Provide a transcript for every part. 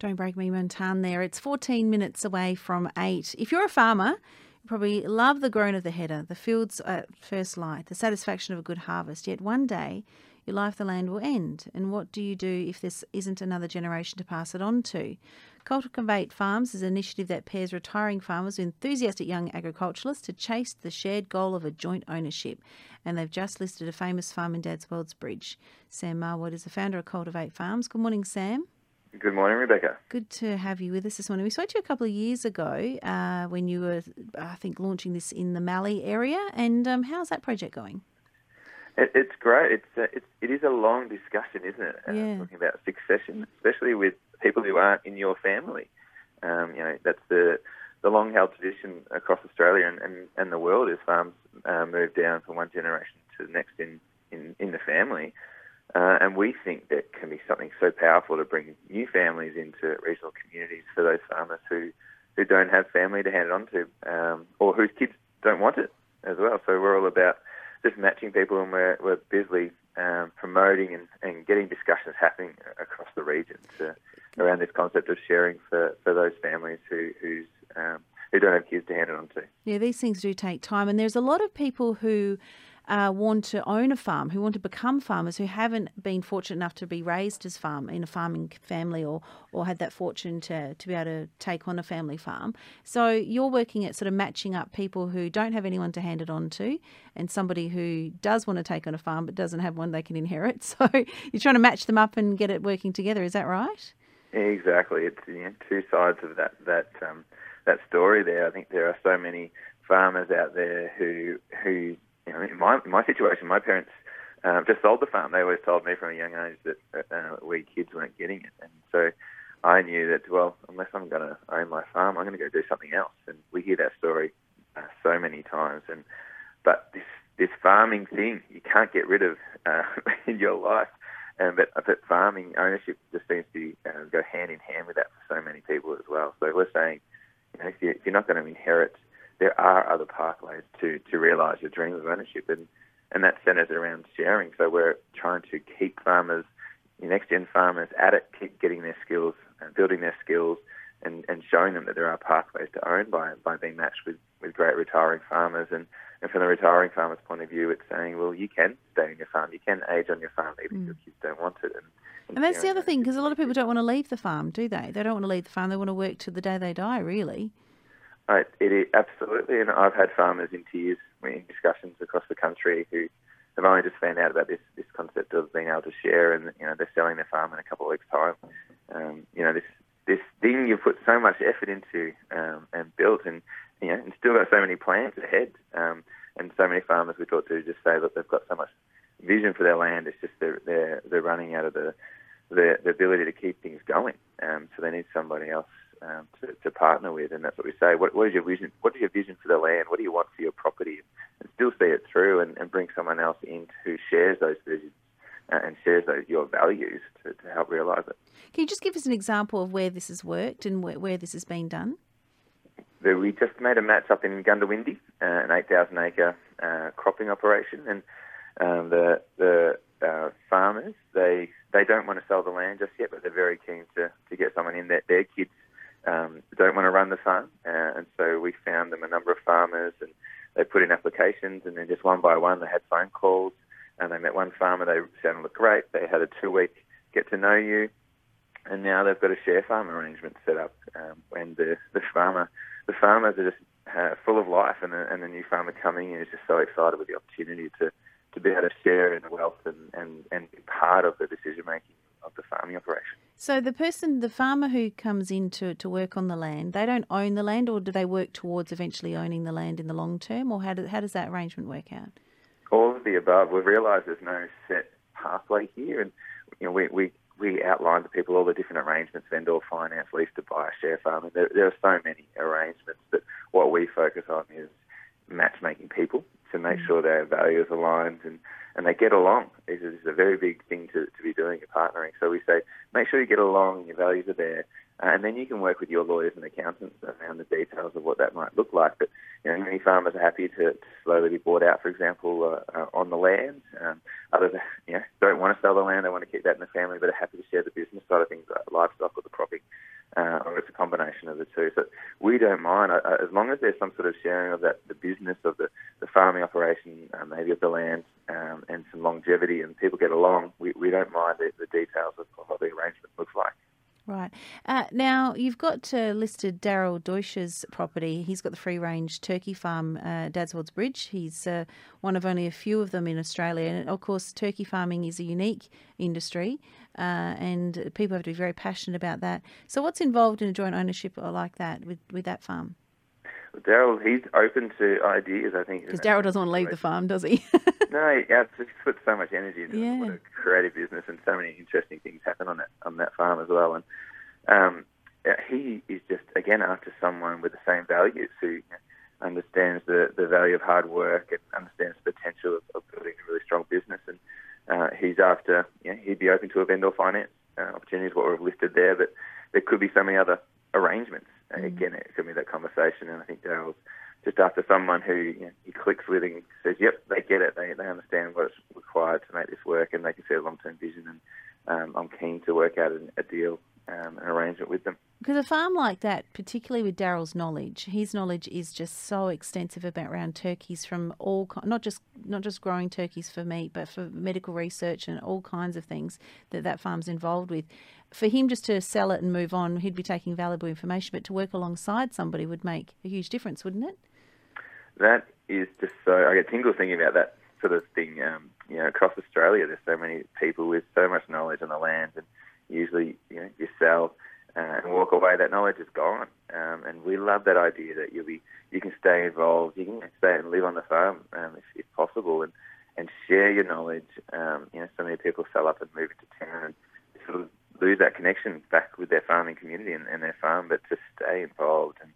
Don't Break Me Montan there. It's 14 minutes away from 8. If you're a farmer, you probably love the groan of the header, the fields at first light, the satisfaction of a good harvest. Yet one day, your life the land will end. And what do you do if this isn't another generation to pass it on to? Cultivate Farms is an initiative that pairs retiring farmers with enthusiastic young agriculturalists to chase the shared goal of a joint ownership. And they've just listed a famous farm in Dadswells Bridge. Sam Marwood is the founder of Cultivate Farms. Good morning, Sam. Good morning, Rebecca. Good to have you with us this morning. We spoke to you a couple of years ago uh, when you were, I think, launching this in the Mallee area. And um, how's that project going? It, it's great. It's, uh, it's it is a long discussion, isn't it? Uh, Yeah. talking about succession, especially with people who aren't in your family. Um, you know, that's the the long held tradition across Australia and, and, and the world is farms uh, move down from one generation to the next in, in, in the family. Uh, and we think that can be something so powerful to bring new families into regional communities for those farmers who, who don't have family to hand it on to um, or whose kids don't want it as well. So we're all about just matching people and we're, we're busily um, promoting and, and getting discussions happening across the region to, around this concept of sharing for, for those families who, who's, um, who don't have kids to hand it on to. Yeah, these things do take time, and there's a lot of people who uh, want to own a farm, who want to become farmers, who haven't been fortunate enough to be raised as farm in a farming family, or or had that fortune to to be able to take on a family farm. So you're working at sort of matching up people who don't have anyone to hand it on to, and somebody who does want to take on a farm but doesn't have one they can inherit. So you're trying to match them up and get it working together. Is that right? Exactly, it's you know, two sides of that that um, that story. There, I think there are so many farmers out there who who you know in my in my situation, my parents um, just sold the farm. They always told me from a young age that uh, we kids weren't getting it, and so I knew that well, unless I'm going to own my farm, I'm going to go do something else. And we hear that story uh, so many times, and but this this farming thing you can't get rid of uh, in your life. Um, but, but farming ownership just seems to uh, go hand in hand with that for so many people as well. So we're saying, you know, if, you, if you're not going to inherit, there are other pathways to, to realise your dream of ownership, and, and that centres around sharing. So we're trying to keep farmers, next gen farmers, at it, keep getting their skills, and building their skills, and, and showing them that there are pathways to own by by being matched with, with great retiring farmers. And, and from the retiring farmer's point of view, it's saying, well, you can stay on your farm, you can age on your farm even if your mm. kids don't want it. And, And that's the other thing, because a lot of people don't want to leave the farm, do they? They don't want to leave the farm. They want to work to the day they die, really. It is absolutely, and I've had farmers in tears in discussions across the country who have only just found out about this this concept of being able to share, and you know they're selling their farm in a couple of weeks' time. Um, you know this this thing you've put so much effort into um, and built, and you know, and still got so many plans ahead. Um, and so many farmers we talk to just say that they've got so much vision for their land. It's just they're they're, they're running out of the, the the ability to keep things going. Um, so they need somebody else partner with, and that's what we say. What, what is your vision? What is your vision for the land? What do you want for your property? And still see it through, and, and bring someone else in who shares those visions uh, and shares those your values to, to help realise it. Can you just give us an example of where this has worked and where, where this has been done? We just made a match up in Goondiwindi, uh, an 8,000 acre uh, cropping operation, and um, the the uh, farmers they they don't want to sell the land just yet, but they're very keen to, to get someone in that their kids um, don't want to run the farm, uh, and so we found them a number of farmers, and they put in applications, and then just one by one they had phone calls, and they met one farmer. They sounded great. They had a two week get to know you, and now they've got a share farm arrangement set up, um, and the the farmer the farmers are just uh, full of life, and the, and the new farmer coming in is just so excited with the opportunity to, to be able to share in the wealth and, and, and be part of the decision making of the operation. So the person, the farmer who comes in to, to work on the land, they don't own the land, or do they work towards eventually owning the land in the long term, or how, do, how does that arrangement work out? All of the above. We've realised there's no set pathway here, and you know we we, we outline to people all the different arrangements: vendor finance, lease to buy, share farming. There, there are so many arrangements, but what we focus on is matchmaking people to make sure their values aligned and, and they get along. This is a very big thing to, to be doing in partnering. So we say, make sure you get along your values are there. Uh, and then you can work with your lawyers and accountants around the details of what that might look like. But you know, many farmers are happy to, to slowly be bought out, for example, uh, uh, on the land. Um, others, you know, don't want to sell the land; they want to keep that in the family, but are happy to share the business side of things, like livestock or the cropping. Fine. I, I, as long as there's some sort of sharing of that, the business of the, the farming operation, uh, maybe of the land, um, and some longevity, and people get along, we, we don't mind the, the details of, of what the arrangement looks like. Right. Uh, now, you've got uh, listed Daryl Deutsch's property. He's got the free range turkey farm, uh, Bridge. He's uh, one of only a few of them in Australia. And of course, turkey farming is a unique industry, uh, and people have to be very passionate about that. So, what's involved in a joint ownership like that with, with that farm? Daryl, he's open to ideas. I think because Daryl doesn't want to leave the farm, does he? no, he puts so much energy into yeah. a creative business, and so many interesting things happen on that on that farm as well. And um, he is just again after someone with the same values who understands the the value of hard work and understands the potential of, of building a really strong business. And uh, he's after, you know, he'd be open to a vendor finance uh, opportunities, what we've listed there, but there could be so many other arrangements mm. again, it could be that conversation. And I think Daryl's just after someone who you know, he clicks with and says, "Yep, they get it. They they understand what's required to make this work, and they can see a long term vision." And um, I'm keen to work out a deal, um, an arrangement with them. Because a farm like that, particularly with Daryl's knowledge, his knowledge is just so extensive about around turkeys from all not just not just growing turkeys for meat, but for medical research and all kinds of things that that farm's involved with for him just to sell it and move on, he'd be taking valuable information, but to work alongside somebody would make a huge difference, wouldn't it? That is just so. I get tingles thinking about that sort of thing. Um, you know, across Australia, there's so many people with so much knowledge on the land, and usually, you know, you sell uh, and walk away, that knowledge is gone. Um, and we love that idea that you'll be, you can stay involved, you can stay and live on the farm um, if, possible, and and share your knowledge. Um, you know, so many people sell up and move into town and sort of lose that connection back with their farming community and, and their farm, but to stay involved and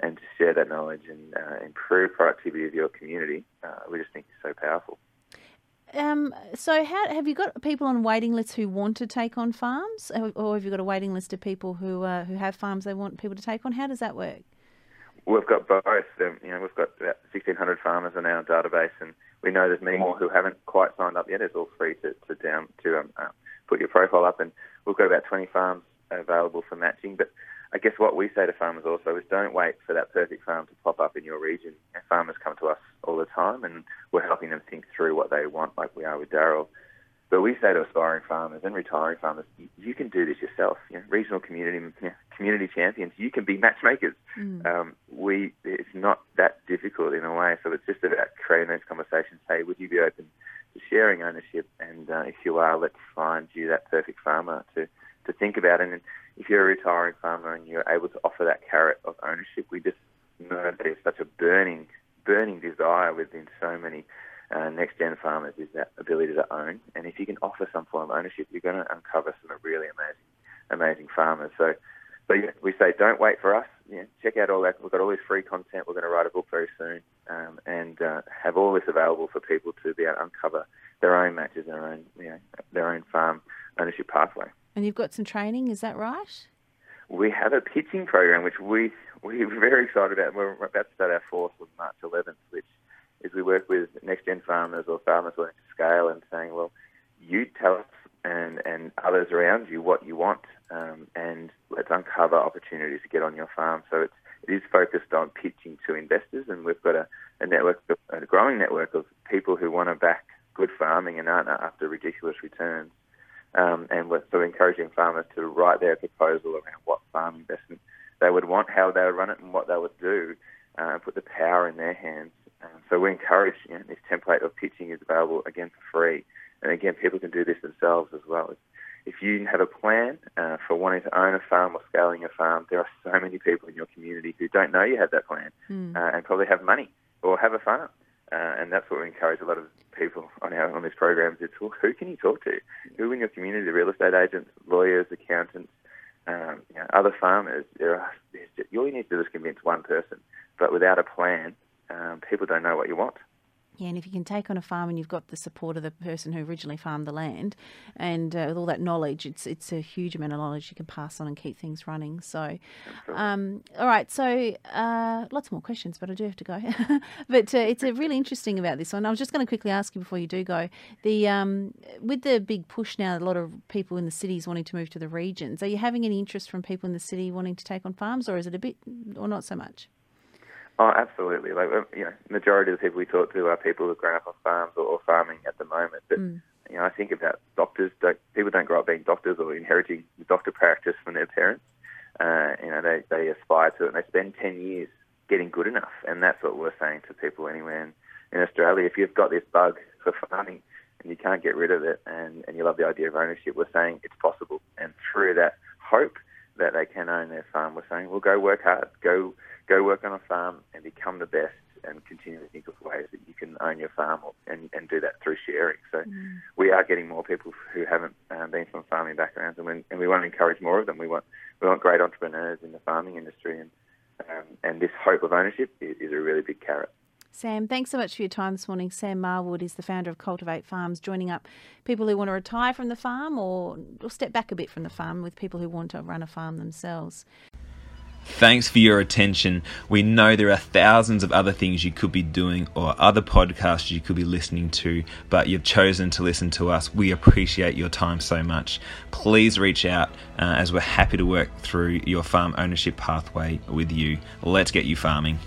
and to share that knowledge and uh, improve productivity of your community, uh, we just think is so powerful. Um, so, how have you got people on waiting lists who want to take on farms, or have you got a waiting list of people who uh, who have farms they want people to take on? How does that work? We've got both. Um, you know, we've got about 1,600 farmers in our database, and we know there's many more who haven't quite signed up yet. It's all free to, to down to um, uh, put your profile up, and we've got about 20 farms available for matching. But I guess what we say to farmers also is don't wait for that perfect farm to pop up in your region. And farmers come to us all the time, and we're helping them think through what they want, like we are with Daryl. But we say to aspiring farmers and retiring farmers, you can do this yourself. You know, regional community you know, community champions, you can be matchmakers. Mm. Um, we it's not that difficult in a way. So it's just about creating those conversations. Hey, would you be open to sharing ownership? And uh, if you are, let's find you that perfect farmer to to think about. And if you're a retiring farmer and you're able to offer that carrot of ownership, we just know that there's such a burning burning desire within so many uh, next gen farmers is that ability to own. And if you can offer some form of ownership, you're going to uncover some really amazing, amazing farmers. So, so we say don't wait for us. Yeah, check out all that. We've got all this free content. We're going to write a book very soon, um, and uh, have all this available for people to be able to uncover their own matches, their own, you know, their own farm ownership pathway. And you've got some training, is that right? We have a pitching program which we we're very excited about. We're about to start our fourth on March 11th, which is we work with next gen farmers or farmers wanting to scale and saying, well, you tell us and, and others around you what you want, um, and let's uncover opportunities to get on your farm. So it's it is focused on pitching to investors, and we've got a, a network, a growing network of people who want to back good farming and aren't after ridiculous returns. Um, and we're sort of encouraging farmers to write their proposal around what farm investment they would want, how they would run it, and what they would do, uh, put the power in their hands. Um, so we encourage you know, this template of pitching is available again for free, and again people can do this themselves as well. If you have a plan uh, for wanting to own a farm or scaling a farm, there are so many people in your community who don't know you have that plan mm. uh, and probably have money or have a farm. Uh, and that's what we encourage a lot of people on our on these programs. It's well, who can you talk to? Who in your community? Real estate agents, lawyers, accountants, um, you know, other farmers. There are just, all you need to do is convince one person. But without a plan, um, people don't know what you want. Yeah, and if you can take on a farm and you've got the support of the person who originally farmed the land, and uh, with all that knowledge, it's it's a huge amount of knowledge you can pass on and keep things running. So, um, all right, so uh, lots more questions, but I do have to go. but uh, it's a really interesting about this one. I was just going to quickly ask you before you do go the um, with the big push now, a lot of people in the cities wanting to move to the regions. Are you having any interest from people in the city wanting to take on farms, or is it a bit, or not so much? Oh, absolutely. Like uh, you know, majority of the people we talk to are people who've grown up on farms or, or farming at the moment. But mm. you know, I think about doctors. Don't, people don't grow up being doctors or inheriting the doctor practice from their parents. Uh, you know, they they aspire to it and they spend ten years getting good enough, and that's what we're saying to people anywhere in, in Australia. If you've got this bug for farming and you can't get rid of it, and and you love the idea of ownership, we're saying it's possible, and through that hope that they can own their farm, we're saying, well, go work hard, go go work on a farm and become the best and continue to think of ways that you can own your farm or, and, and do that through sharing. So mm. we are getting more people who haven't um, been from farming backgrounds, and we, and we want to encourage more of them. We want we want great entrepreneurs in the farming industry, and um, and this hope of ownership is, is a really big carrot. Sam, thanks so much for your time this morning. Sam Marwood is the founder of Cultivate Farms, joining up people who want to retire from the farm or, or step back a bit from the farm with people who want to run a farm themselves. Thanks for your attention. We know there are thousands of other things you could be doing or other podcasts you could be listening to, but you've chosen to listen to us. We appreciate your time so much. Please reach out uh, as we're happy to work through your farm ownership pathway with you. Let's get you farming.